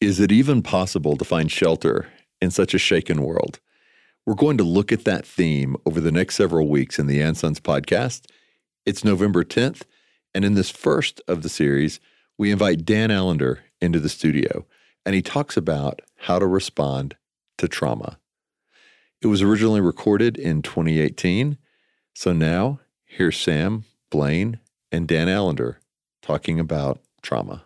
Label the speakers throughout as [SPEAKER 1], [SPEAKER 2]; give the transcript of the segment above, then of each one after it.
[SPEAKER 1] Is it even possible to find shelter in such a shaken world? We're going to look at that theme over the next several weeks in the And Sons podcast. It's November 10th, and in this first of the series, we invite Dan Allender into the studio, and he talks about how to respond to trauma. It was originally recorded in 2018, so now here's Sam, Blaine, and Dan Allender talking about trauma.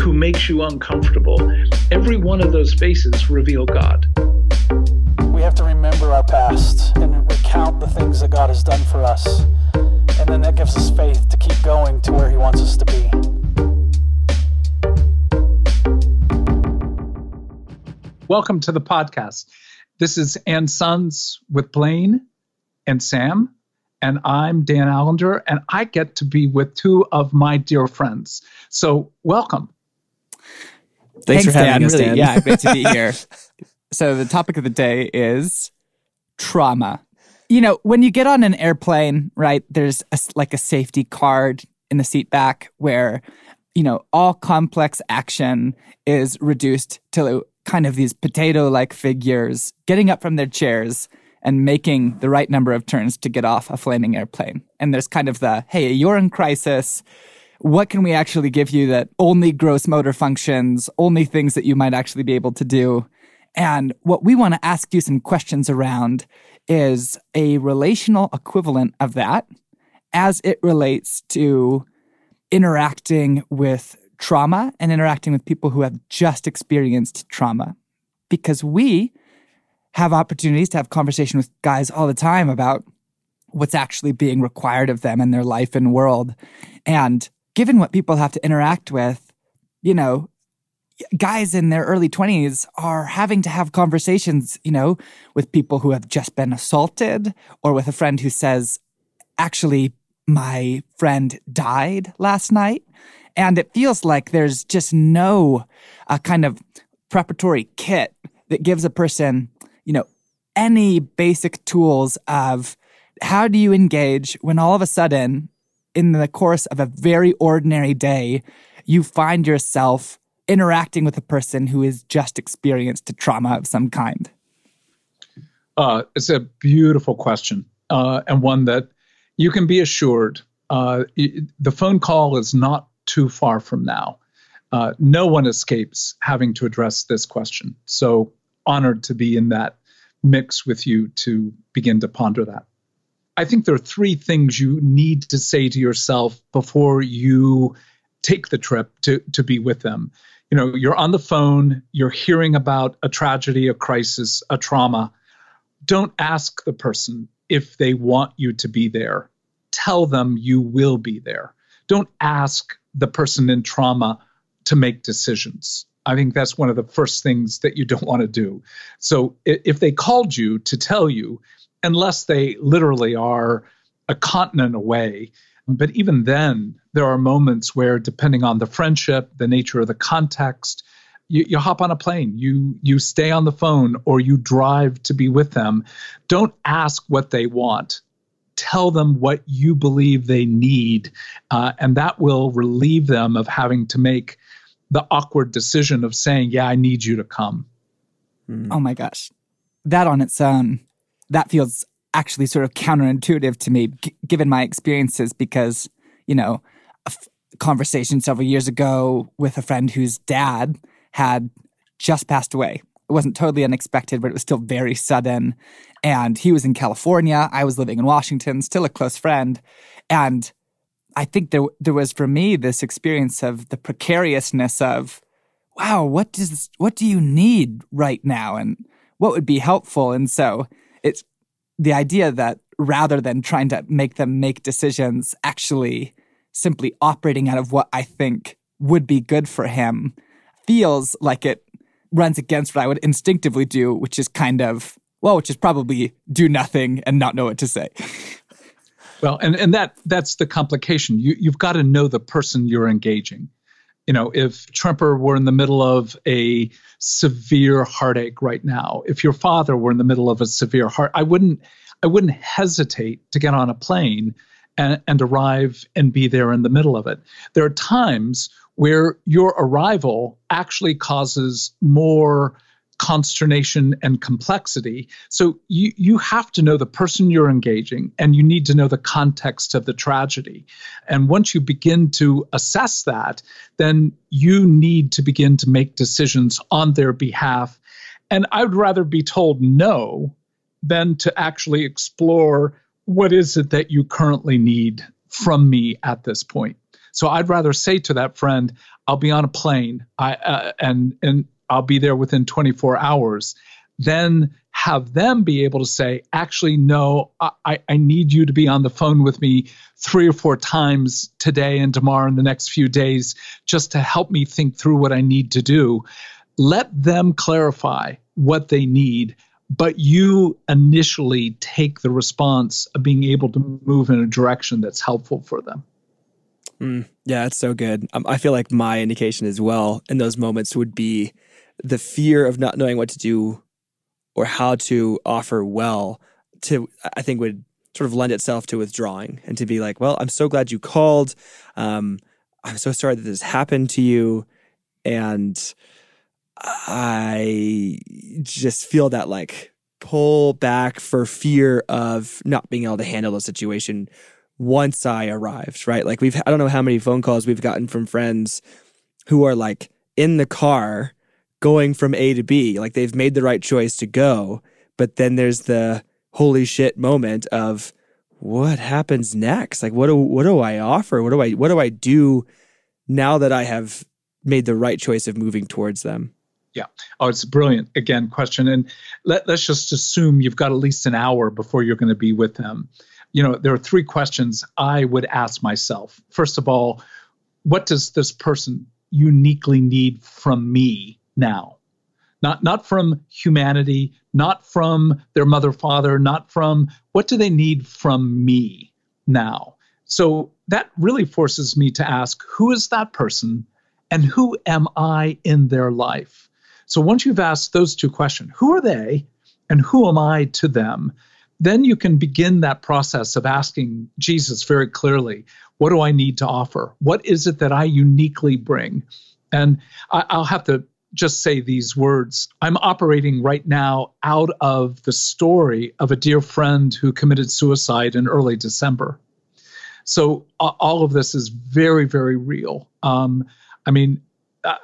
[SPEAKER 2] who makes you uncomfortable. Every one of those faces reveal God.
[SPEAKER 3] We have to remember our past and recount the things that God has done for us. And then that gives us faith to keep going to where He wants us to be.
[SPEAKER 2] Welcome to the podcast. This is And Sons with Blaine and Sam and I'm Dan Allender, and I get to be with two of my dear friends. So, welcome.
[SPEAKER 4] Thanks, Thanks for having Dan. us, Dan. yeah, great to be here. so, the topic of the day is trauma. You know, when you get on an airplane, right, there's a, like a safety card in the seat back where, you know, all complex action is reduced to kind of these potato like figures getting up from their chairs and making the right number of turns to get off a flaming airplane. And there's kind of the, hey, you're in crisis. What can we actually give you that only gross motor functions, only things that you might actually be able to do? And what we want to ask you some questions around is a relational equivalent of that as it relates to interacting with trauma and interacting with people who have just experienced trauma. Because we, have opportunities to have conversation with guys all the time about what's actually being required of them in their life and world. And given what people have to interact with, you know, guys in their early 20s are having to have conversations, you know, with people who have just been assaulted or with a friend who says, actually, my friend died last night. And it feels like there's just no uh, kind of preparatory kit that gives a person you know, any basic tools of how do you engage when all of a sudden, in the course of a very ordinary day, you find yourself interacting with a person who has just experienced a trauma of some kind?
[SPEAKER 2] Uh, it's a beautiful question, uh, and one that you can be assured uh, the phone call is not too far from now. Uh, no one escapes having to address this question. So honored to be in that mix with you to begin to ponder that. I think there are three things you need to say to yourself before you take the trip to, to be with them. You know, you're on the phone, you're hearing about a tragedy, a crisis, a trauma. Don't ask the person if they want you to be there. Tell them you will be there. Don't ask the person in trauma to make decisions. I think that's one of the first things that you don't want to do. So if they called you to tell you, unless they literally are a continent away, but even then, there are moments where, depending on the friendship, the nature of the context, you, you, hop on a plane, you you stay on the phone, or you drive to be with them. Don't ask what they want. Tell them what you believe they need, uh, and that will relieve them of having to make the awkward decision of saying, "Yeah, I need you to come."
[SPEAKER 4] Mm. Oh my gosh, that on its own, that feels actually sort of counterintuitive to me, g- given my experiences. Because you know, a f- conversation several years ago with a friend whose dad had just passed away. It wasn't totally unexpected, but it was still very sudden. And he was in California. I was living in Washington, still a close friend. And I think there there was for me this experience of the precariousness of, wow, what does what do you need right now, and what would be helpful, and so it's the idea that rather than trying to make them make decisions, actually simply operating out of what I think would be good for him, feels like it runs against what I would instinctively do, which is kind of, well, which is probably do nothing and not know what to say.
[SPEAKER 2] Well, and, and that that's the complication. You you've got to know the person you're engaging. You know, if Tremper were in the middle of a severe heartache right now, if your father were in the middle of a severe heart, I wouldn't I wouldn't hesitate to get on a plane and, and arrive and be there in the middle of it. There are times where your arrival actually causes more consternation and complexity. So you you have to know the person you're engaging and you need to know the context of the tragedy. And once you begin to assess that, then you need to begin to make decisions on their behalf. And I would rather be told no than to actually explore what is it that you currently need from me at this point. So I'd rather say to that friend, I'll be on a plane I, uh, and, and I'll be there within 24 hours, then have them be able to say, actually, no, I, I need you to be on the phone with me three or four times today and tomorrow and the next few days just to help me think through what I need to do. Let them clarify what they need, but you initially take the response of being able to move in a direction that's helpful for them.
[SPEAKER 5] Mm, yeah, it's so good. Um, I feel like my indication as well in those moments would be the fear of not knowing what to do or how to offer well to I think would sort of lend itself to withdrawing and to be like, well, I'm so glad you called. Um, I'm so sorry that this happened to you, and I just feel that like pull back for fear of not being able to handle the situation once I arrived, right? Like we've I don't know how many phone calls we've gotten from friends who are like in the car going from A to B. Like they've made the right choice to go, but then there's the holy shit moment of what happens next? Like what do what do I offer? What do I what do I do now that I have made the right choice of moving towards them?
[SPEAKER 2] Yeah. Oh, it's brilliant again question. And let, let's just assume you've got at least an hour before you're going to be with them. You know, there are three questions I would ask myself. First of all, what does this person uniquely need from me now. Not, not from humanity, not from their mother, father, not from what do they need from me now? So that really forces me to ask who is that person and who am I in their life? So once you've asked those two questions, who are they and who am I to them? Then you can begin that process of asking Jesus very clearly, what do I need to offer? What is it that I uniquely bring? And I, will have to just say these words. I'm operating right now out of the story of a dear friend who committed suicide in early December. So uh, all of this is very, very real. Um, I mean,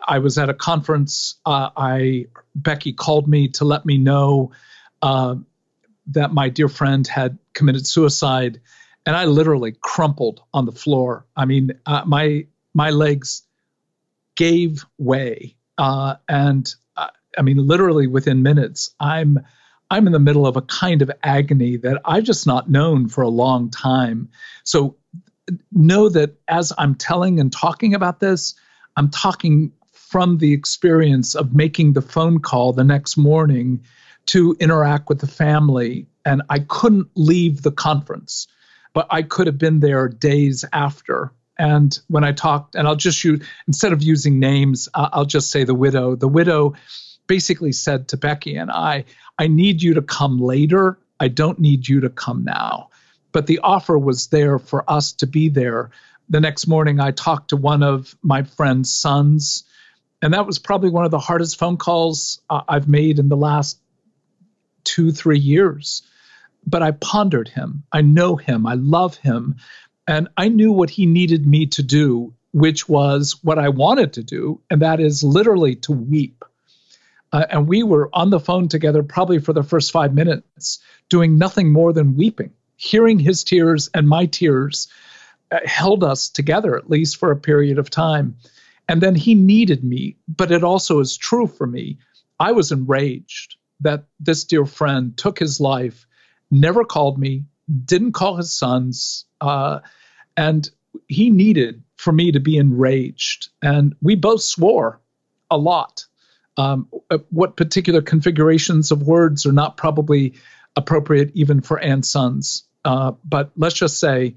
[SPEAKER 2] I was at a conference. Uh, I Becky called me to let me know uh, that my dear friend had committed suicide, and I literally crumpled on the floor. I mean, uh, my my legs gave way uh, and uh, I mean, literally within minutes, I'm I'm in the middle of a kind of agony that I've just not known for a long time. So know that as I'm telling and talking about this, I'm talking from the experience of making the phone call the next morning to interact with the family. And I couldn't leave the conference, but I could have been there days after and when I talked, and I'll just use, instead of using names, uh, I'll just say the widow. The widow basically said to Becky and I, I need you to come later. I don't need you to come now. But the offer was there for us to be there. The next morning, I talked to one of my friend's sons, and that was probably one of the hardest phone calls uh, I've made in the last two, three years. But I pondered him. I know him. I love him. And I knew what he needed me to do, which was what I wanted to do, and that is literally to weep. Uh, and we were on the phone together probably for the first five minutes, doing nothing more than weeping. Hearing his tears and my tears uh, held us together, at least for a period of time. And then he needed me, but it also is true for me. I was enraged that this dear friend took his life, never called me, didn't call his sons, uh, and he needed for me to be enraged. And we both swore a lot. Um, uh, what particular configurations of words are not probably appropriate even for and sons. Uh, but let's just say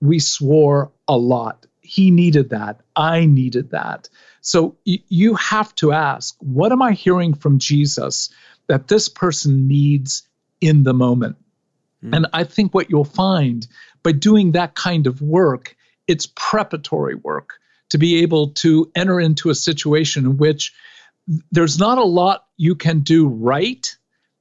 [SPEAKER 2] we swore a lot. He needed that. I needed that. So y- you have to ask, what am I hearing from Jesus that this person needs in the moment? Mm. And I think what you'll find by doing that kind of work, it's preparatory work to be able to enter into a situation in which there's not a lot you can do right,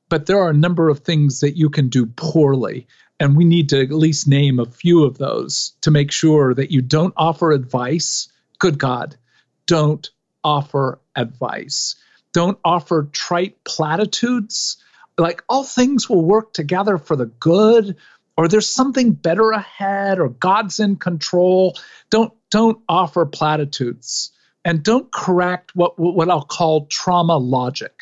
[SPEAKER 2] but there are a number of things that you can do poorly. And we need to at least name a few of those to make sure that you don't offer advice. Good God, don't offer advice. Don't offer trite platitudes like all things will work together for the good or there's something better ahead or God's in control. Don't don't offer platitudes and don't correct what what I'll call trauma logic.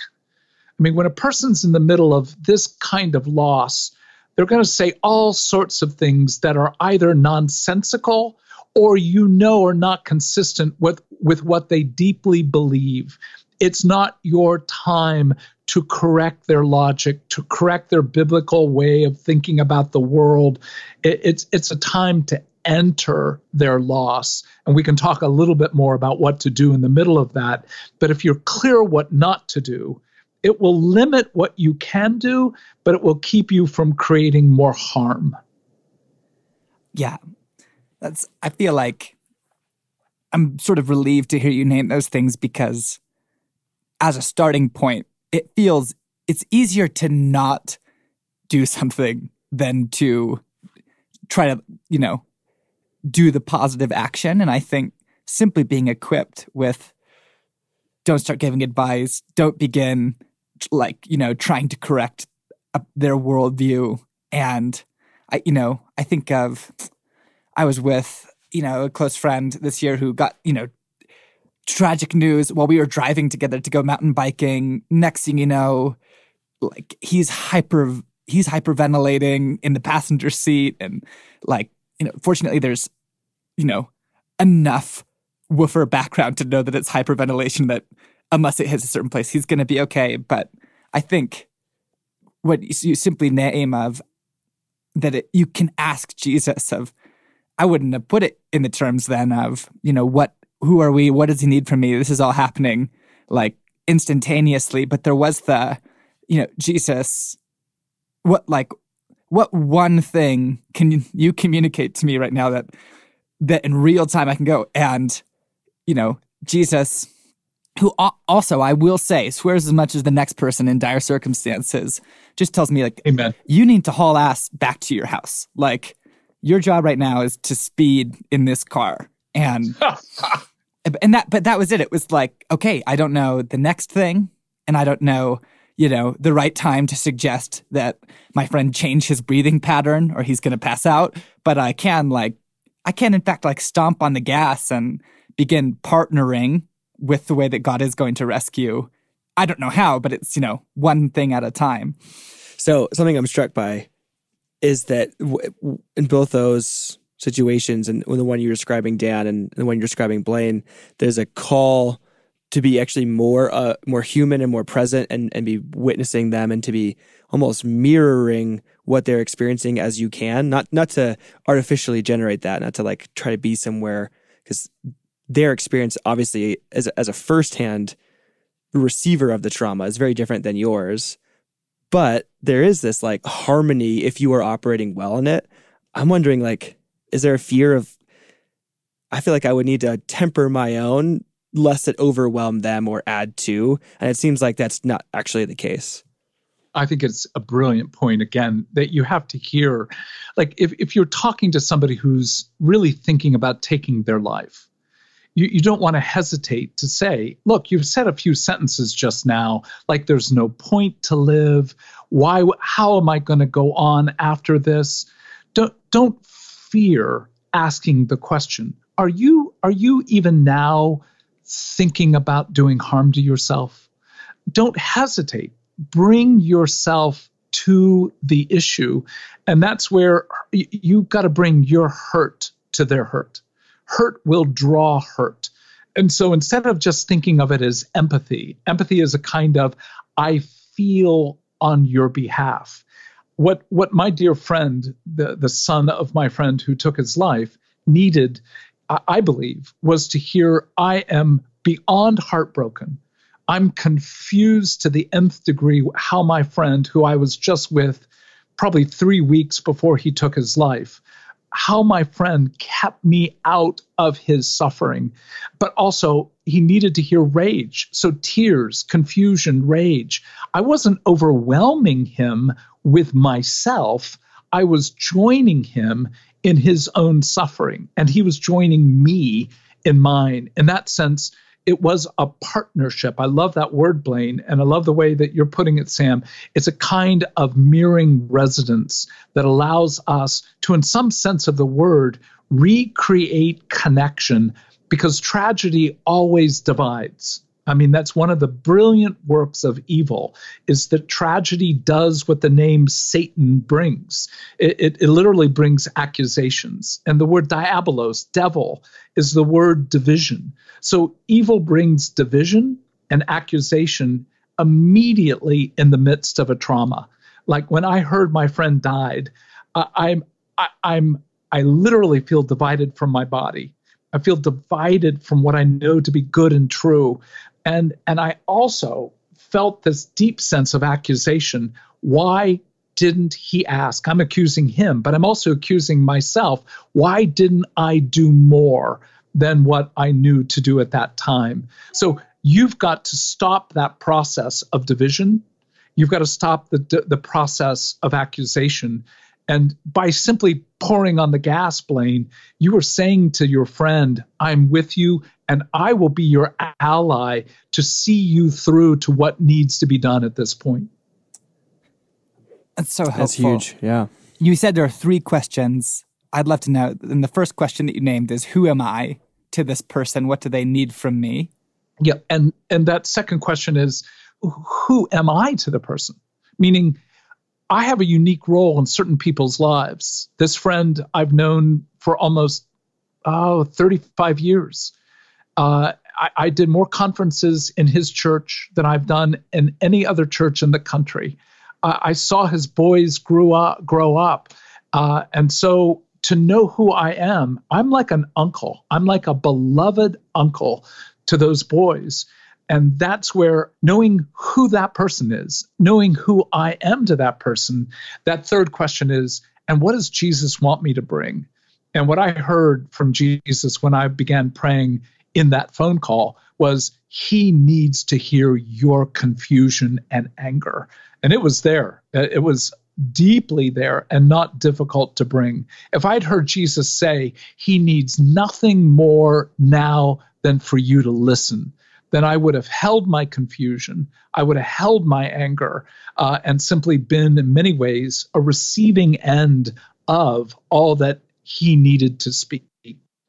[SPEAKER 2] I mean, when a person's in the middle of this kind of loss, they're going to say all sorts of things that are either nonsensical or you know are not consistent with with what they deeply believe. It's not your time to correct their logic, to correct their biblical way of thinking about the world. It, it's it's a time to enter their loss. And we can talk a little bit more about what to do in the middle of that. But if you're clear what not to do, it will limit what you can do, but it will keep you from creating more harm.
[SPEAKER 4] Yeah. That's I feel like I'm sort of relieved to hear you name those things because as a starting point, it feels it's easier to not do something than to try to, you know, do the positive action. And I think simply being equipped with don't start giving advice, don't begin like, you know, trying to correct their worldview. And I, you know, I think of, I was with, you know, a close friend this year who got, you know, tragic news while we were driving together to go mountain biking. Next thing you know, like he's hyper he's hyperventilating in the passenger seat and like you know fortunately there's you know enough WFR background to know that it's hyperventilation that unless it hits a certain place he's going to be okay but i think what you simply name of that it, you can ask jesus of i wouldn't have put it in the terms then of you know what who are we? What does he need from me? This is all happening like instantaneously. But there was the, you know, Jesus, what like what one thing can you communicate to me right now that that in real time I can go and you know Jesus who also I will say swears as much as the next person in dire circumstances just tells me like
[SPEAKER 2] amen
[SPEAKER 4] you need to haul ass back to your house like your job right now is to speed in this car and and that but that was it. It was like okay i don't know the next thing and i don't know you know the right time to suggest that my friend change his breathing pattern or he's going to pass out but i can like i can in fact like stomp on the gas and begin partnering with the way that god is going to rescue. I don't know how but it's you know one thing at a time.
[SPEAKER 5] So something i'm struck by is that in both those situations and the one you're describing Dan and the one you're describing Blaine, there's a call to be actually more uh, more human and more present and, and be witnessing them and to be almost mirroring what they're experiencing as you can. Not not to artificially generate that not to like try to be somewhere because their experience obviously as a, as a firsthand receiver of the trauma is very different than yours. But there is this like harmony if you are operating well in it. I'm wondering like is there a fear of I feel like I would need to temper my own lest it overwhelm them or add to. And it seems like that's not actually the case.
[SPEAKER 2] I think it's a brilliant point again that you have to hear. Like if, if you're talking to somebody who's really thinking about taking their life, you, you don't want to hesitate to say, look, you've said a few sentences just now, like there's no point to live. Why how am I going to go on after this? Don't don't fear asking the question are you are you even now thinking about doing harm to yourself? Don't hesitate. Bring yourself to the issue and that's where you've got to bring your hurt to their hurt. Hurt will draw hurt. And so instead of just thinking of it as empathy, empathy is a kind of I feel on your behalf. What what my dear friend, the, the son of my friend who took his life, needed, I believe, was to hear I am beyond heartbroken. I'm confused to the nth degree how my friend, who I was just with probably three weeks before he took his life, how my friend kept me out of his suffering. But also, he needed to hear rage. So, tears, confusion, rage. I wasn't overwhelming him with myself, I was joining him in his own suffering, and he was joining me in mine. In that sense, it was a partnership. I love that word, Blaine, and I love the way that you're putting it, Sam. It's a kind of mirroring residence that allows us to, in some sense of the word, recreate connection because tragedy always divides. I mean, that's one of the brilliant works of evil is that tragedy does what the name Satan brings. It, it, it, literally brings accusations. And the word diabolos, devil, is the word division. So evil brings division and accusation immediately in the midst of a trauma. Like when I heard my friend died, I, I'm I, I'm I literally feel divided from my body. I feel divided from what I know to be good and true and and i also felt this deep sense of accusation. Why didn't he ask? I'm accusing him but i'm also accusing myself. Why didn't i do more than what i knew to do at that time? So you've got to stop that process of division. You've got to stop the the process of accusation. And by simply pouring on the gas, Blaine, you are saying to your friend, I'm with you and I will be your ally to see you through to what needs to be done at this point.
[SPEAKER 4] That's so helpful.
[SPEAKER 5] That's huge. Yeah.
[SPEAKER 4] You said there are three questions. I'd love to know. And the first question that you named is Who am I to this person? What do they need from me?
[SPEAKER 2] Yeah. And and that second question is who am I to the person? Meaning I have a unique role in certain people's lives. This friend I've known for almost oh, 35 years. Uh, I, I, did more conferences in his church than I've done in any other church in the country. Uh, I saw his boys grew up, grow up, uh, and so to know who I am, I'm like an uncle. I'm like a beloved uncle to those boys. And that's where knowing who that person is, knowing who I am to that person, that third question is, and what does Jesus want me to bring? And what I heard from Jesus when I began praying in that phone call was, He needs to hear your confusion and anger. And it was there. It was deeply there and not difficult to bring. If I'd heard Jesus say, He needs nothing more now than for you to listen then I would have held my confusion, I would have held my anger, uh, and simply been, in many ways, a receiving end of all that he needed to speak.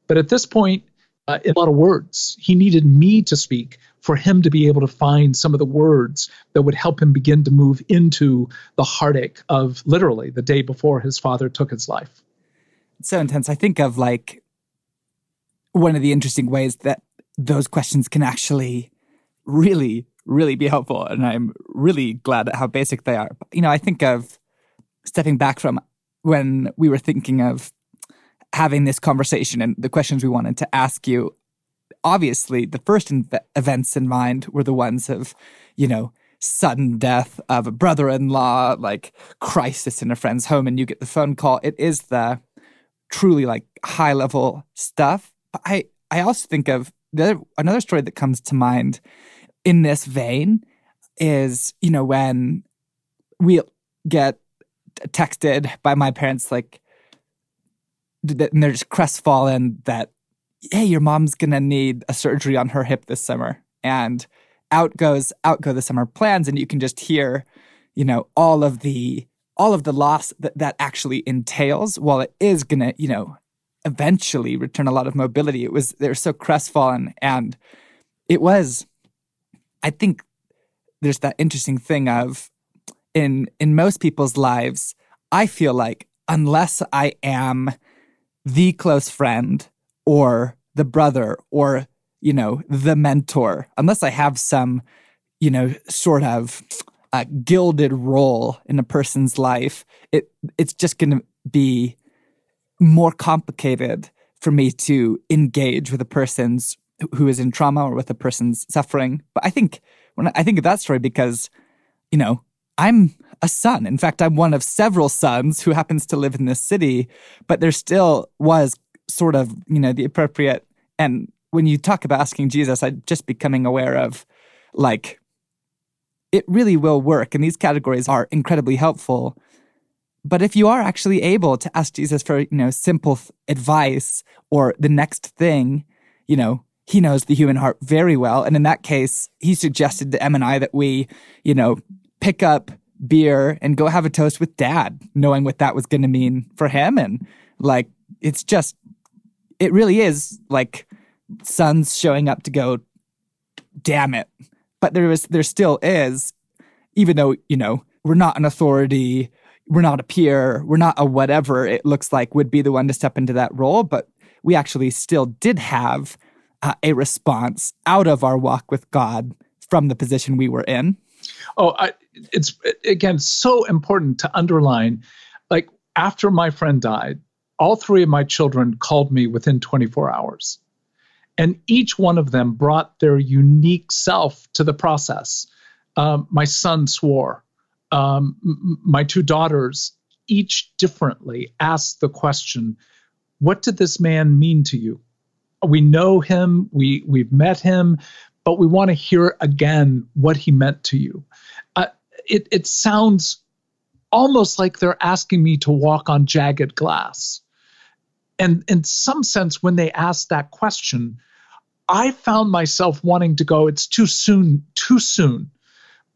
[SPEAKER 2] But at this point, uh, in a lot of words, he needed me to speak for him to be able to find some of the words that would help him begin to move into the heartache of literally the day before his father took his life.
[SPEAKER 4] It's so intense. I think of like one of the interesting ways that those questions can actually really, really be helpful. And I'm really glad at how basic they are. You know, I think of stepping back from when we were thinking of having this conversation and the questions we wanted to ask you. Obviously, the first inv- events in mind were the ones of, you know, sudden death of a brother in law, like crisis in a friend's home, and you get the phone call. It is the truly like high level stuff. I, I also think of the other, another story that comes to mind in this vein is you know when we get texted by my parents like and they're just crestfallen that hey your mom's gonna need a surgery on her hip this summer and out goes out go the summer plans and you can just hear you know all of the all of the loss that that actually entails while it is gonna you know eventually return a lot of mobility. It was they were so crestfallen, and it was. I think there's that interesting thing of in in most people's lives. I feel like unless I am the close friend or the brother or you know, the mentor, unless I have some, you know, sort of uh, gilded role in a person's life, it it's just going to be more complicated for me to engage with a person's who is in trauma or with a person's suffering. But I think when I think of that story because, you know, I'm a son. In fact, I'm one of several sons who happens to live in this city, but there still was sort of, you know, the appropriate and when you talk about asking Jesus, I'm just becoming aware of like it really will work and these categories are incredibly helpful. But if you are actually able to ask Jesus for, you know, simple advice or the next thing, you know, he knows the human heart very well. And in that case, he suggested to M and I that we, you know, pick up beer and go have a toast with dad, knowing what that was going to mean for him. And like, it's just, it really is like sons showing up to go, damn it. But there is, there still is, even though, you know, we're not an authority, we're not a peer, we're not a whatever it looks like would be the one to step into that role. But we actually still did have uh, a response out of our walk with God from the position we were in.
[SPEAKER 2] Oh, I, it's again so important to underline. Like after my friend died, all three of my children called me within 24 hours. And each one of them brought their unique self to the process. Um, my son swore. Um, m- my two daughters, each differently, asked the question What did this man mean to you? We know him, we, we've met him, but we want to hear again what he meant to you. Uh, it, it sounds almost like they're asking me to walk on jagged glass. And in some sense, when they asked that question, I found myself wanting to go, it's too soon, too soon.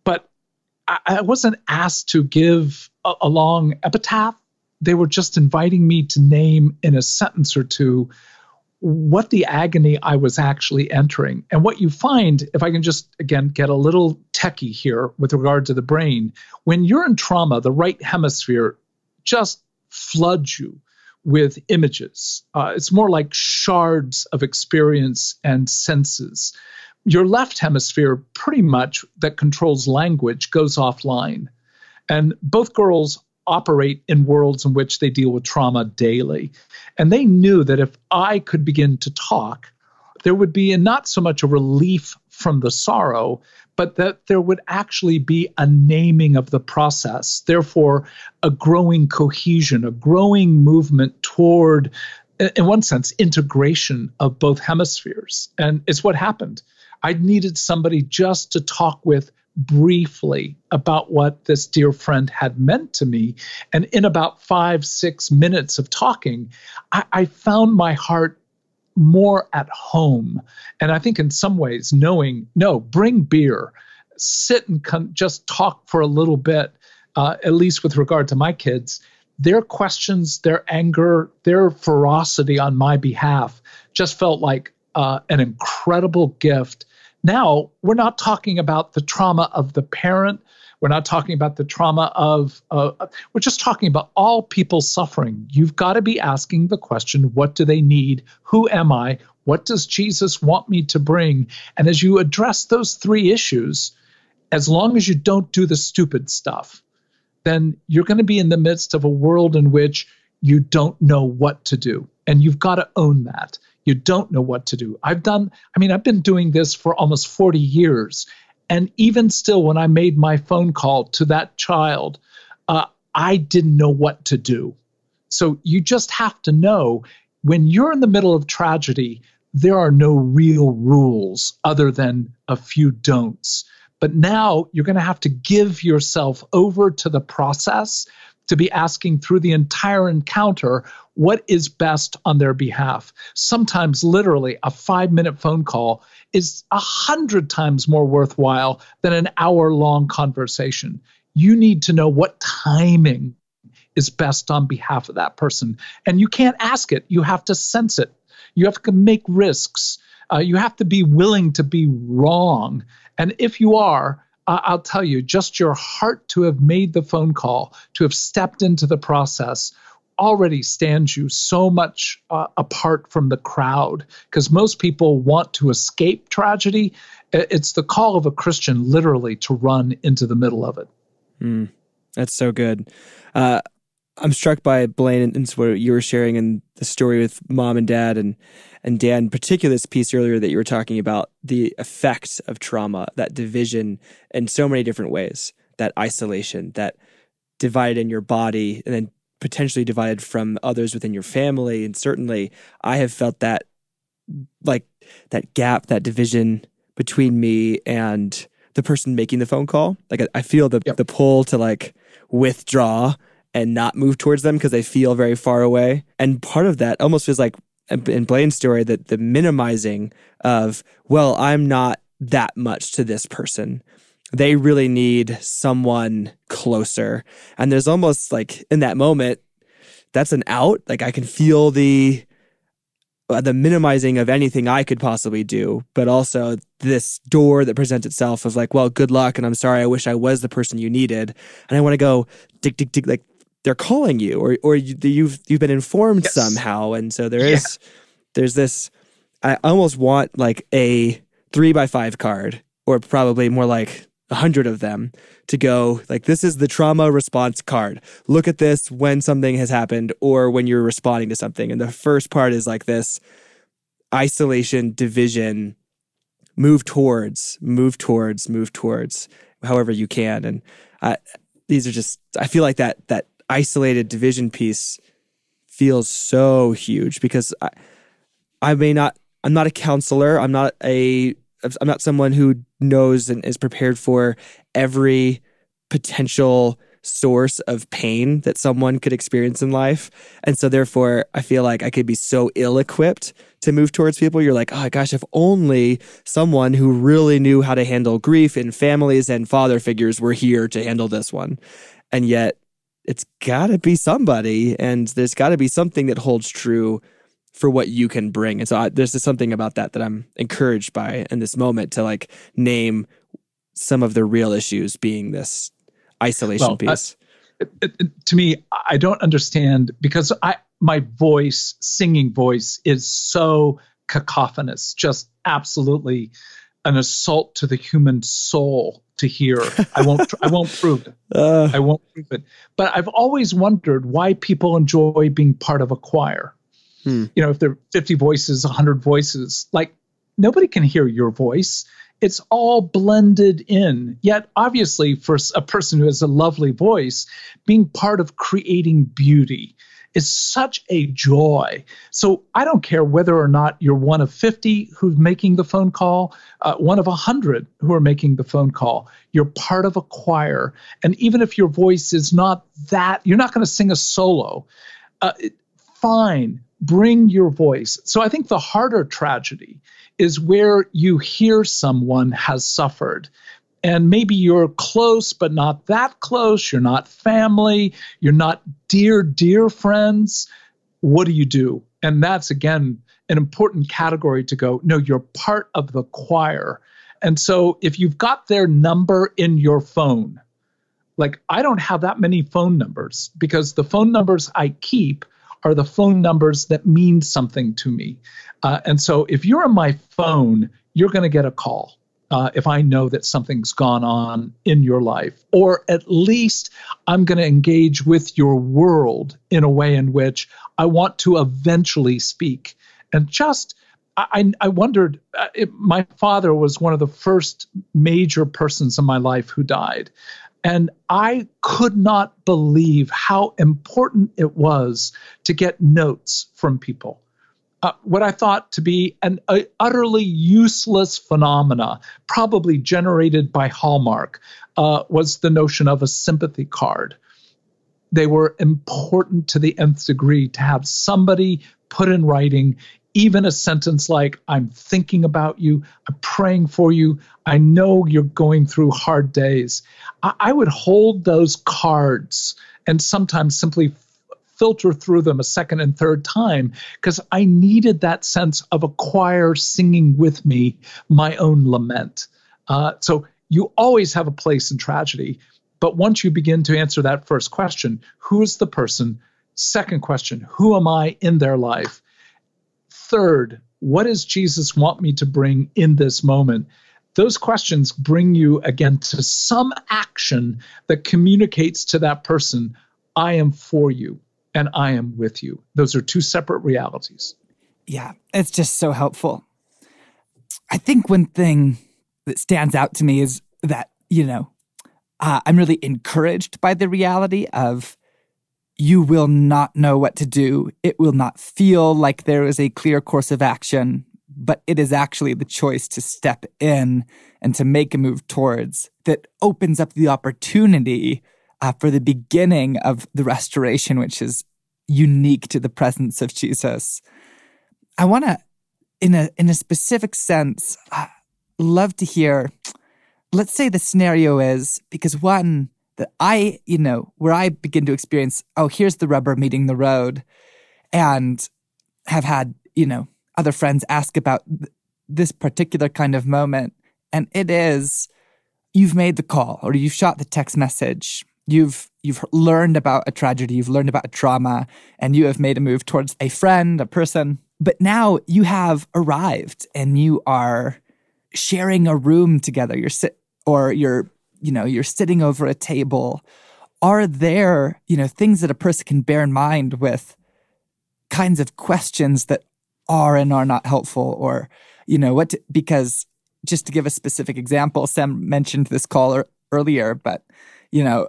[SPEAKER 2] But I, I wasn't asked to give a, a long epitaph. They were just inviting me to name in a sentence or two what the agony I was actually entering. And what you find, if I can just again get a little techie here with regard to the brain, when you're in trauma, the right hemisphere just floods you with images. Uh, it's more like shards of experience and senses. Your left hemisphere, pretty much that controls language, goes offline. And both girls operate in worlds in which they deal with trauma daily. And they knew that if I could begin to talk, there would be not so much a relief from the sorrow, but that there would actually be a naming of the process. Therefore, a growing cohesion, a growing movement toward, in one sense, integration of both hemispheres. And it's what happened. I needed somebody just to talk with briefly about what this dear friend had meant to me. And in about five, six minutes of talking, I, I found my heart more at home. And I think in some ways, knowing, no, bring beer, sit and con- just talk for a little bit, uh, at least with regard to my kids. Their questions, their anger, their ferocity on my behalf just felt like uh, an incredible gift now, we're not talking about the trauma of the parent. We're not talking about the trauma of, uh, we're just talking about all people suffering. You've got to be asking the question what do they need? Who am I? What does Jesus want me to bring? And as you address those three issues, as long as you don't do the stupid stuff, then you're going to be in the midst of a world in which you don't know what to do. And you've got to own that you don't know what to do. I've done, I mean, I've been doing this for almost 40 years. And even still, when I made my phone call to that child, uh, I didn't know what to do. So you just have to know when you're in the middle of tragedy, there are no real rules other than a few don'ts. But now you're going to have to give yourself over to the process to be asking through the entire encounter what is best on their behalf. Sometimes, literally, a five minute phone call is a hundred times more worthwhile than an hour long conversation. You need to know what timing is best on behalf of that person. And you can't ask it, you have to sense it. You have to make risks. Uh, you have to be willing to be wrong. And if you are, I'll tell you, just your heart to have made the phone call, to have stepped into the process, already stands you so much uh, apart from the crowd because most people want to escape tragedy. It's the call of a Christian literally to run into the middle of it.
[SPEAKER 5] Mm, that's so good. Uh, I'm struck by Blaine and what you were sharing in the story with mom and dad and and Dan, particularly this piece earlier that you were talking about the effects of trauma, that division in so many different ways, that isolation, that divided in your body and then potentially divided from others within your family. And certainly I have felt that like that gap, that division between me and the person making the phone call. Like I, feel the yep. the pull to like withdraw and not move towards them because they feel very far away. And part of that almost feels like in Blaine's story that the minimizing of, well, I'm not that much to this person. They really need someone closer. And there's almost like in that moment, that's an out. Like I can feel the uh, the minimizing of anything I could possibly do, but also this door that presents itself of like, well, good luck, and I'm sorry. I wish I was the person you needed, and I want to go dig, dig, dig. Like they're calling you or or you, you've, you've been informed yes. somehow and so there is yeah. there's this i almost want like a three by five card or probably more like a hundred of them to go like this is the trauma response card look at this when something has happened or when you're responding to something and the first part is like this isolation division move towards move towards move towards however you can and I, these are just i feel like that that isolated division piece feels so huge because I, I may not I'm not a counselor. I'm not a I'm not someone who knows and is prepared for every potential source of pain that someone could experience in life. And so therefore I feel like I could be so ill equipped to move towards people. You're like, oh gosh, if only someone who really knew how to handle grief in families and father figures were here to handle this one. And yet it's got to be somebody and there's got to be something that holds true for what you can bring. And so I, there's just something about that that i'm encouraged by in this moment to like name some of the real issues being this isolation well, piece.
[SPEAKER 2] it, it, to me i don't understand because i my voice singing voice is so cacophonous just absolutely an assault to the human soul to hear. I won't. I won't prove it. Uh, I won't prove it. But I've always wondered why people enjoy being part of a choir. Hmm. You know, if there are 50 voices, 100 voices, like nobody can hear your voice. It's all blended in. Yet, obviously, for a person who has a lovely voice, being part of creating beauty, is such a joy. So I don't care whether or not you're one of 50 who's making the phone call, uh, one of 100 who are making the phone call. You're part of a choir. And even if your voice is not that, you're not going to sing a solo. Uh, fine, bring your voice. So I think the harder tragedy is where you hear someone has suffered and maybe you're close but not that close. You're not family. You're not dear dear friends. What do you do? And that's again an important category to go no you're part of the choir. And so if you've got their number in your phone like i don't have that many phone numbers because the phone numbers i keep are the phone numbers that mean something to me. Uh, and so if you're on my phone you're going to get a call uh, if I know that something's gone on in your life, or at least I'm going to engage with your world in a way in which I want to eventually speak. And just, I, I wondered, uh, it, my father was one of the first major persons in my life who died. And I could not believe how important it was to get notes from people uh, what I thought to be an utterly useless phenomena, probably generated by Hallmark, uh, was the notion of a sympathy card. They were important to the nth degree to have somebody put in writing even a sentence like, I'm thinking about you, I'm praying for you, I know you're going through hard days. I, I would hold those cards and sometimes simply filter through them a second and third time because I needed that sense of a choir singing with me my own lament. Uh, so you always have a place in tragedy. But once you begin to answer that first question, who is the person Second question Who am I in their life? Third, what does Jesus want me to bring in this moment? Those questions bring you again to some action that communicates to that person, I am for you and I am with you. Those are two separate realities.
[SPEAKER 4] Yeah, it's just so helpful. I think one thing that stands out to me is that, you know, uh, I'm really encouraged by the reality of you will not know what to do. It will not feel like there is a clear course of action, but it is actually the choice to step in and to make a move towards that opens up the opportunity uh, for the beginning of the restoration, which is unique to the presence of Jesus. I want to, in a in a specific sense, uh, love to hear. Let's say the scenario is because one that I, you know, where I begin to experience, oh, here's the rubber meeting the road, and have had, you know, other friends ask about th- this particular kind of moment. And it is, you've made the call or you've shot the text message. You've you've learned about a tragedy, you've learned about a trauma, and you have made a move towards a friend, a person. But now you have arrived and you are sharing a room together. You're sit or you're you know, you're sitting over a table, are there, you know, things that a person can bear in mind with kinds of questions that are and are not helpful or, you know, what, to, because just to give a specific example, Sam mentioned this caller earlier, but, you know,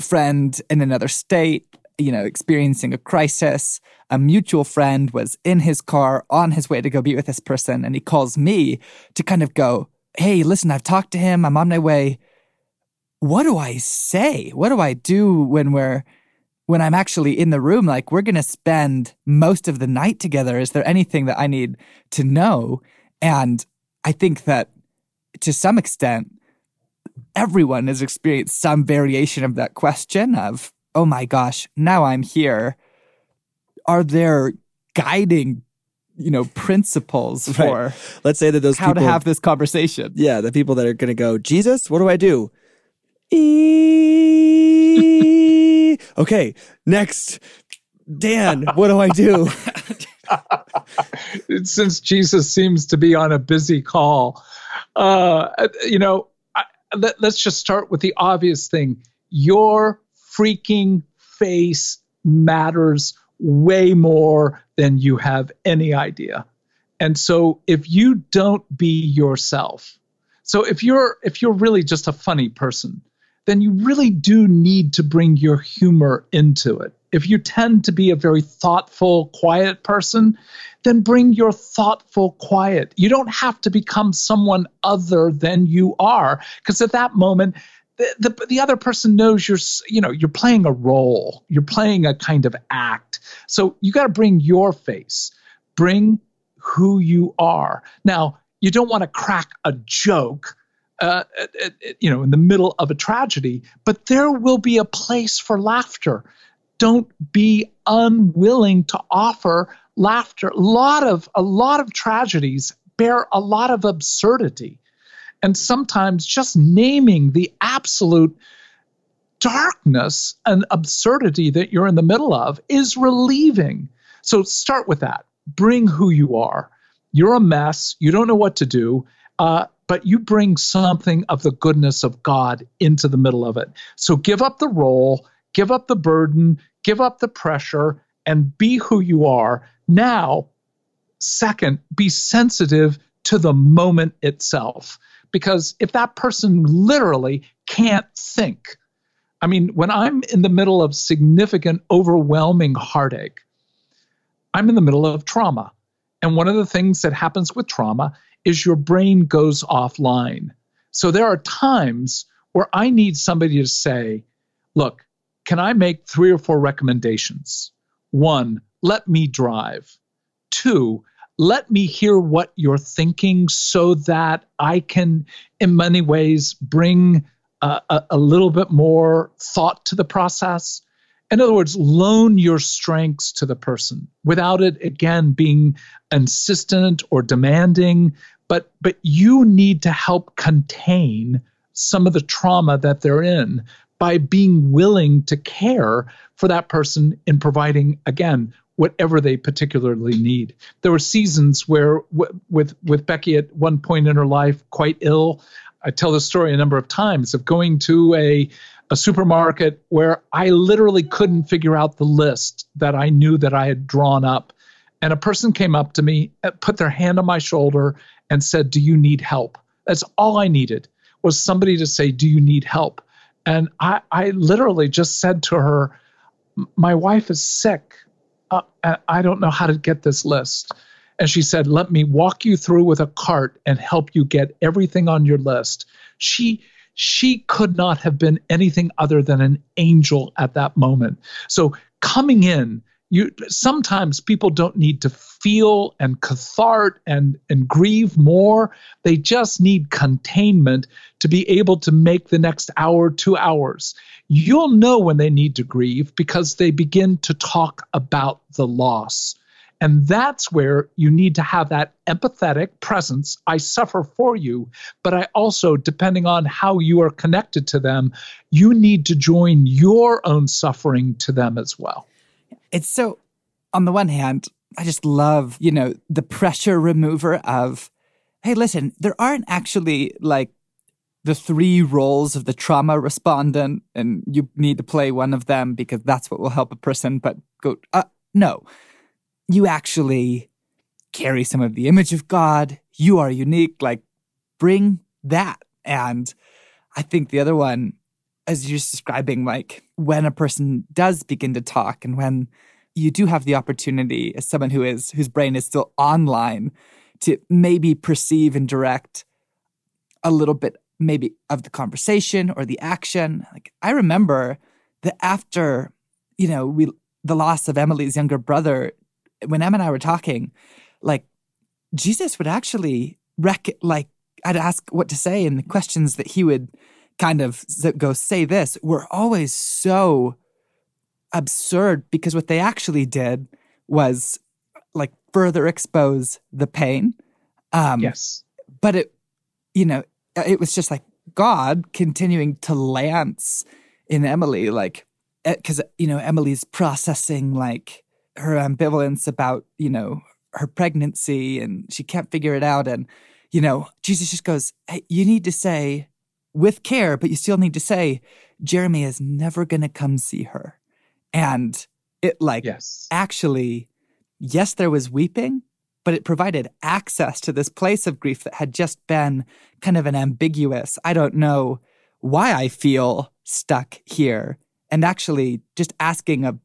[SPEAKER 4] friend in another state, you know, experiencing a crisis. A mutual friend was in his car on his way to go be with this person, and he calls me to kind of go, Hey, listen, I've talked to him. I'm on my way what do I say? What do I do when we're when I'm actually in the room? Like we're gonna spend most of the night together. Is there anything that I need to know? And I think that to some extent, everyone has experienced some variation of that question of, oh my gosh, now I'm here. Are there guiding you know principles for
[SPEAKER 5] right. let's say that those
[SPEAKER 4] how
[SPEAKER 5] people,
[SPEAKER 4] to have this conversation
[SPEAKER 5] yeah the people that are going to go jesus what do i do okay, next. Dan, what do I do?
[SPEAKER 2] Since Jesus seems to be on a busy call, uh, you know, I, let, let's just start with the obvious thing. Your freaking face matters way more than you have any idea. And so if you don't be yourself, so if you're if you're really just a funny person, then you really do need to bring your humor into it. If you tend to be a very thoughtful, quiet person, then bring your thoughtful quiet. You don't have to become someone other than you are, because at that moment, the, the, the other person knows you're you know you're playing a role you're playing a kind of act so you got to bring your face bring who you are now you don't want to crack a joke uh, uh, uh, you know, in the middle of a tragedy, but there will be a place for laughter. Don't be unwilling to offer laughter. A lot of a lot of tragedies bear a lot of absurdity, and sometimes just naming the absolute darkness and absurdity that you're in the middle of is relieving. So start with that. Bring who you are. You're a mess. You don't know what to do. Uh, but you bring something of the goodness of God into the middle of it. So give up the role, give up the burden, give up the pressure, and be who you are. Now, second, be sensitive to the moment itself. Because if that person literally can't think, I mean, when I'm in the middle of significant, overwhelming heartache, I'm in the middle of trauma. And one of the things that happens with trauma is your brain goes offline. So there are times where I need somebody to say, look, can I make three or four recommendations? One, let me drive. Two, let me hear what you're thinking so that I can, in many ways, bring a, a, little bit more thought to the process. In other words, loan your strengths to the person without it, again, being insistent or demanding, but, but you need to help contain some of the trauma that they're in by being willing to care for that person in providing, again, whatever they particularly need. There were seasons where, w- with with Becky at one point in her life, quite ill. I tell the story a number of times of going to a a supermarket where I literally couldn't figure out the list that I knew that I had drawn up. And a person came up to me, uh, put their hand on my shoulder, and said, "Do you need help?" That's all I needed was somebody to say, "Do you need help?" And I, I literally just said to her, "My wife is sick uh, I don't know how to get this list. And she said, Let me walk you through with a cart and help you get everything on your list. She she could not have been anything other than an angel at that moment. So coming in, you sometimes people don't need to feel and cathart and and grieve more. They just need containment to be able to make the next hour, two hours. You'll know when they need to grieve because they begin to talk about the loss. And that's where you need to have that empathetic presence. I suffer for you, but I also, depending on how you are connected to them, you need to join your own suffering to them as well.
[SPEAKER 4] It's so, on the one hand, I just love, you know, the pressure remover of, hey, listen, there aren't actually like the three roles of the trauma respondent and you need to play one of them because that's what will help a person but go uh, no. You actually carry some of the image of god. You are unique. Like bring that. And i think the other one as you're describing like when a person does begin to talk and when you do have the opportunity as someone who is whose brain is still online to maybe perceive and direct a little bit maybe of the conversation or the action. Like I remember that after, you know, we the loss of Emily's younger brother, when Em and I were talking, like Jesus would actually rec like I'd ask what to say and the questions that he would kind of go say this were always so absurd because what they actually did was like further expose the pain.
[SPEAKER 2] Um, yes.
[SPEAKER 4] But it, you know, it was just like God continuing to lance in Emily, like, because, eh, you know, Emily's processing like her ambivalence about, you know, her pregnancy and she can't figure it out. And, you know, Jesus just goes, Hey, you need to say with care, but you still need to say, Jeremy is never going to come see her. And it, like,
[SPEAKER 2] yes.
[SPEAKER 4] actually, yes, there was weeping, but it provided access to this place of grief that had just been kind of an ambiguous, I don't know why I feel stuck here. And actually just asking a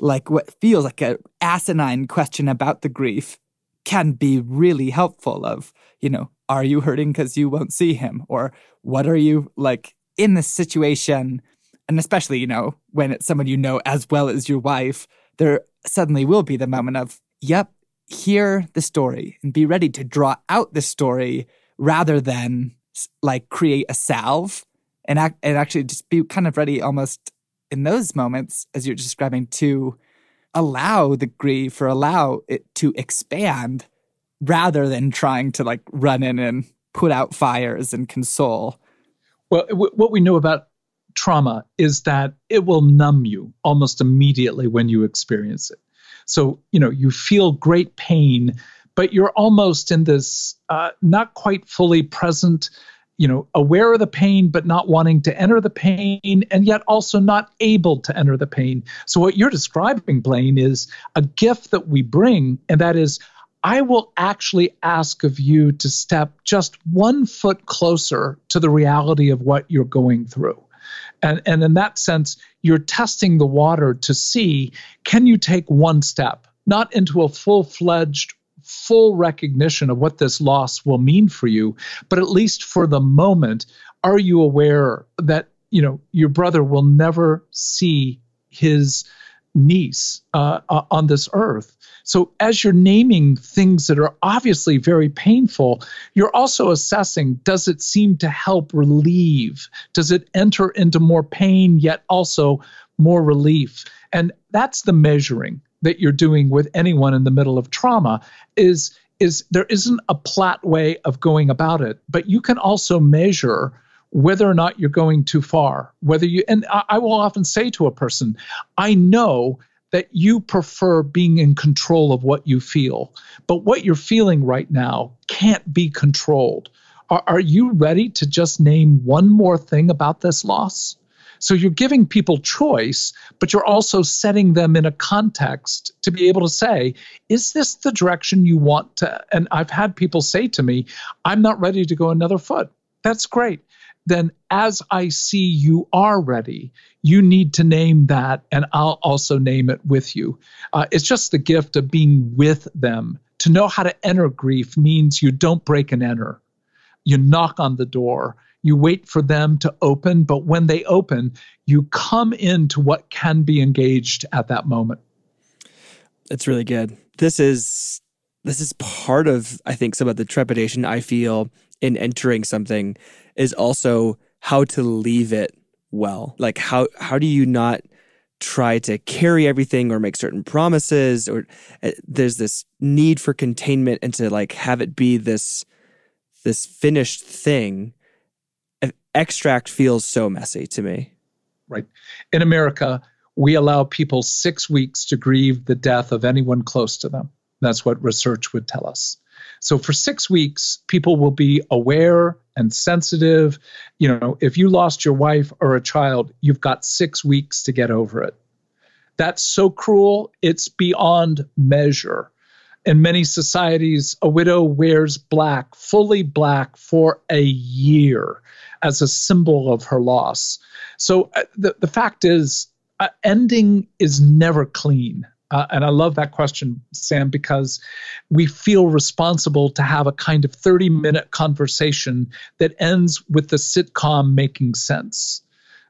[SPEAKER 4] like what feels like a asinine question about the grief can be really helpful of, you know, are you hurting because you won't see him? Or what are you like in this situation? And especially, you know, when it's someone you know as well as your wife, there suddenly will be the moment of, yep, hear the story and be ready to draw out the story rather than like create a salve and act, and actually just be kind of ready almost in those moments as you're describing to allow the grief or allow it to expand rather than trying to like run in and put out fires and console.
[SPEAKER 2] Well w- what we know about trauma is that it will numb you almost immediately when you experience it. So, you know, you feel great pain, but you're almost in this uh, not quite fully present, you know, aware of the pain, but not wanting to enter the pain, and yet also not able to enter the pain. So, what you're describing, Blaine, is a gift that we bring, and that is I will actually ask of you to step just one foot closer to the reality of what you're going through. And, and in that sense, you're testing the water to see can you take one step, not into a full fledged, full recognition of what this loss will mean for you, but at least for the moment, are you aware that you know your brother will never see his niece uh, uh, on this earth. So, as you're naming things that are obviously very painful, you're also assessing does it seem to help relieve? Does it enter into more pain, yet also more relief? And that's the measuring that you're doing with anyone in the middle of trauma is is there isn't a plat way of going about it but you can also measure whether or not you're going too far. Whether you, and I, I will often say to a person, I know that you prefer being in control of what you feel, but what you're feeling right now can't be controlled. Are, are you ready to just name one more thing about this loss? So you're giving people choice, but you're also setting them in a context to be able to say, is this the direction you want to? And I've had people say to me, I'm not ready to go another foot. That's great. Then, as I see you are ready, you need to name that, and I'll also name it with you. Uh, it's just the gift of being with them. To know how to enter grief means you don't break and enter. You knock on the door you wait for them to open, but when they open, you come into what can be engaged at that moment.
[SPEAKER 5] It's really good. This is this is part of I think some of the trepidation I feel in entering something is also how to leave it well. Like how how do you not try to carry everything or make certain promises or uh, there's this need for containment and to like have it be this this finished thing extract feels so messy to me.
[SPEAKER 2] Right. In America, we allow people six weeks to grieve the death of anyone close to them. That's what research would tell us. So for six weeks, people will be aware and sensitive. You know, if you lost your wife or a child, you've got six weeks to get over it. That's so cruel, it's beyond measure. In many societies, a widow wears black, fully black, for a year as a symbol of her loss. So uh, the, the fact is, uh, ending is never clean. Uh, and I love that question, Sam, because we feel responsible to have a kind of 30 minute conversation that ends with the sitcom making sense.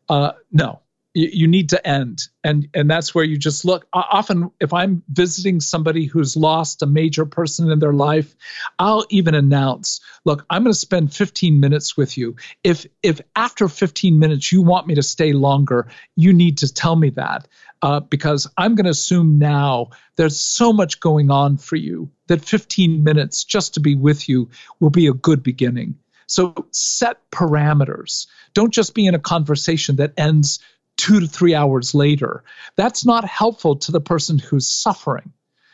[SPEAKER 2] Uh, no, you, you need to end. And and that's where you just look. Often if i'm visiting somebody who's lost a major person in their life i'll even announce look i'm going to spend 15 minutes with you. If if after 15 minutes you want me to stay longer you need to tell me that uh, because i'm going to assume now there's so much going on for you that 15 minutes just to be with you will be a good beginning. So set parameters. Don't just be in a conversation that ends two to three hours later. That's not helpful to the person who's suffering.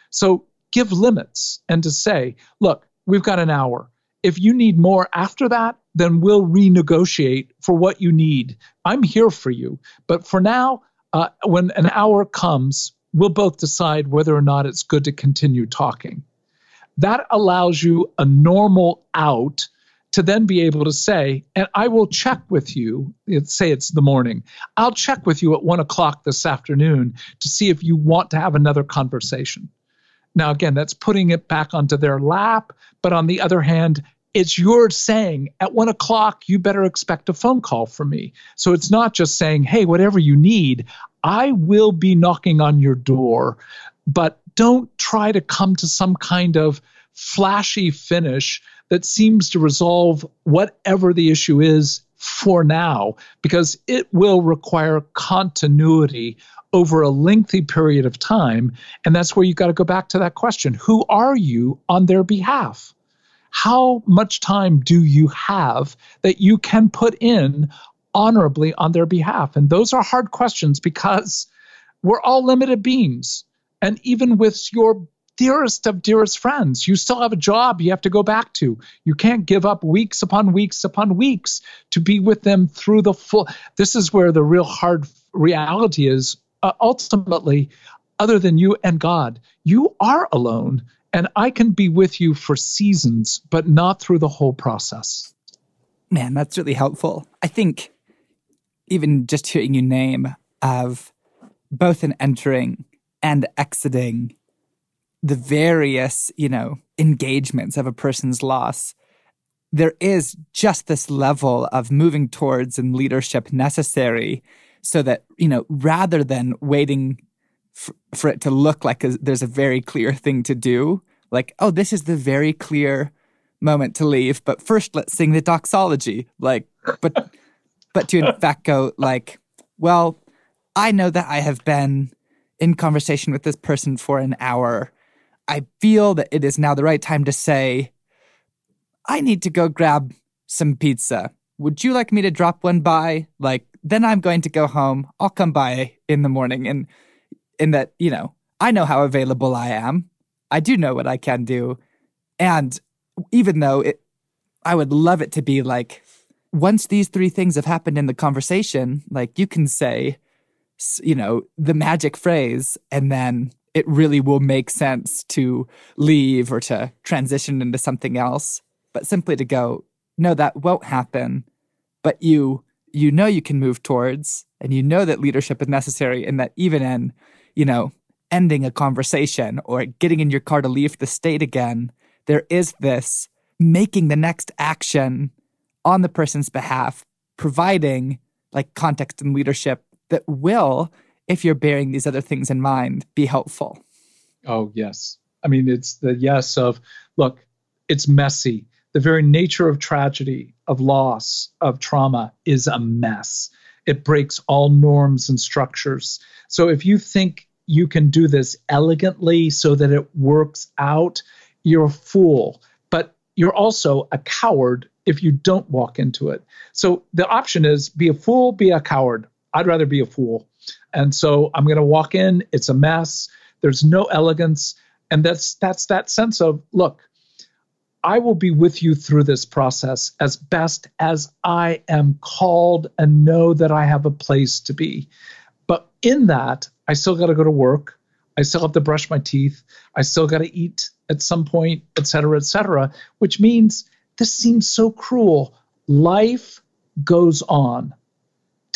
[SPEAKER 2] So give limits and to say, look, we've got an hour. If you need more after that, then we'll renegotiate for what you need. I'm here for you. But for now, uh, when an hour comes, we'll both decide whether or not it's good to continue talking. That allows you a normal out to then be able to say, and I will check with you, say it's the morning, I'll check with you at one o'clock this afternoon to see if you want to have another conversation. Now, again, that's putting it back onto their lap. But on the other hand, it's your saying at one o'clock, you better expect a phone call from me. So it's not just saying, hey, whatever you need, I will be knocking on your door. But don't try to come to some kind of flashy finish that seems to resolve whatever the issue is for now, because it will require continuity over a lengthy period of time. And that's where you've got to go back to that question Who are you on their behalf? How much time do you have that you can put in honorably on their behalf? And those are hard questions because we're all limited beings. And even with your dearest of dearest friends. You still have a job you have to go back to. You can't give up weeks upon weeks upon weeks to be with them through the full. This is where the real hard reality is. Uh, ultimately, other than you and God, you are alone. And I can be with you for seasons, but not through the whole process.
[SPEAKER 4] Man, that's really helpful. I think even just hearing you name of both an entering and exiting the various, you know, engagements of a person's loss, there is just this level of moving towards and leadership necessary so that, you know, rather than waiting f- for it to look like a, there's a very clear thing to do, like, oh, this is the very clear moment to leave, but first let's sing the doxology. Like, but, but to in fact go, like, well, I know that I have been in conversation with this person for an hour I feel that it is now the right time to say, I need to go grab some pizza. would you like me to drop one by? Like, then I'm going to go home. I'll come by in the morning. And in that, you know, I know how available I am. I do know what I can do. And even though it, I would love it to be like, once these three things have happened in the conversation, like you can say, you know, the magic phrase, and then it really will make sense to leave or to transition into something else. But simply to go, no, that won't happen. But you, you know, you can move towards, and you know that leadership is necessary, and that even in, you know, ending a conversation or getting in your car to leave the state again, there is this making the next action on the person's behalf, providing like context and leadership that will, if you're bearing these other things in mind, be helpful.
[SPEAKER 2] Oh, yes. I mean, it's the yes of, look, it's messy. The very nature of tragedy, of loss, of trauma is a mess. It breaks all norms and structures. So if you think you can do this elegantly so that it works out, you're a fool. But you're also a coward if you don't walk into it. So the option is be a fool, be a coward. I'd rather be a fool. And so I'm going to walk in, it's a mess. There's no elegance and that's that's that sense of look, I will be with you through this process as best as I am called and know that I have a place to be. But in that, I still got to go to work. I still have to brush my teeth. I still got to eat at some point, et cetera, et cetera, which means this seems so cruel. Life goes on.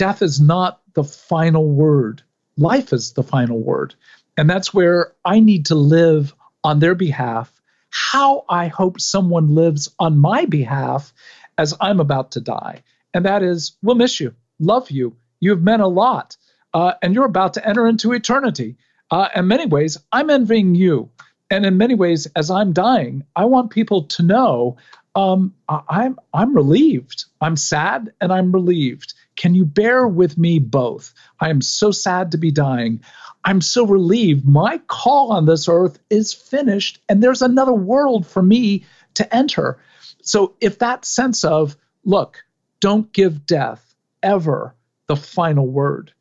[SPEAKER 2] Death is not the final word, life is the final word. And that's where I need to live on their behalf, how I hope someone lives on my behalf as I'm about to die. And that is, we'll miss you, love you, you've meant a lot, uh, and you're about to enter into eternity. Uh, in many ways, I'm envying you. And in many ways, as I'm dying, I want people to know um, I'm I'm relieved. I'm sad and I'm relieved. Can you bear with me both? I am so sad to be dying. I'm so relieved. My call on this earth is finished, and there's another world for me to enter. So, if that sense of, look, don't give death ever the final word.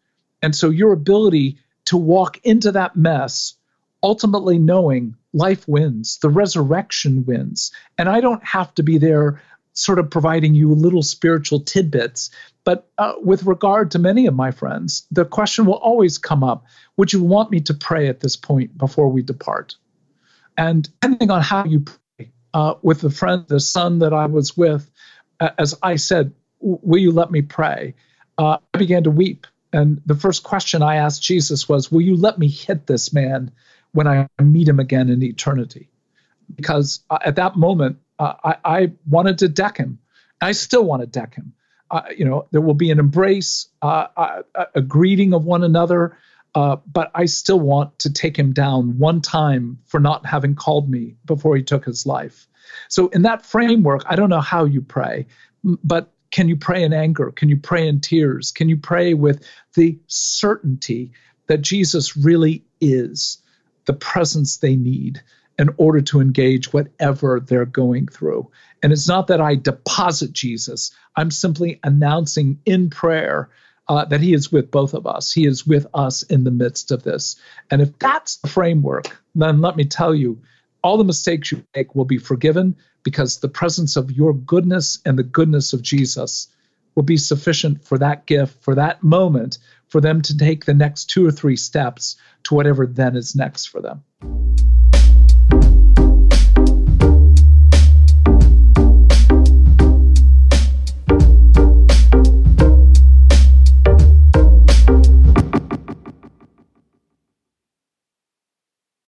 [SPEAKER 2] And so, your ability to walk into that mess, ultimately knowing life wins, the resurrection wins. And I don't have to be there sort of providing you little spiritual tidbits. But uh, with regard to many of my friends, the question will always come up Would you want me to pray at this point before we depart? And depending on how you pray, uh, with the friend, the son that I was with, uh, as I said, Will you let me pray? Uh, I began to weep. And the first question I asked Jesus was, Will you let me hit this man when I meet him again in eternity. Because uh, at that moment, uh, I, I, wanted to deck him. I still want to deck him. Uh, you know, there will be an embrace, uh, uh, a greeting of one another, uh, but I still want to take him down one time for not having called me before he took his life. So, in that framework, I don't know how you pray, but can you pray in anger? Can you pray in tears? Can you pray with the certainty that Jesus really is? the presence they need in order to engage whatever they're going through. And it's not that I deposit Jesus, I'm simply announcing in prayer uh, that He is with both of us. He is with us in the midst of this. And if that's the framework, then let me tell you, all the mistakes you make will be forgiven because the presence of your goodness and the goodness of Jesus will be sufficient for that gift, for that moment, for them to take the next two or three steps to whatever then is next for them.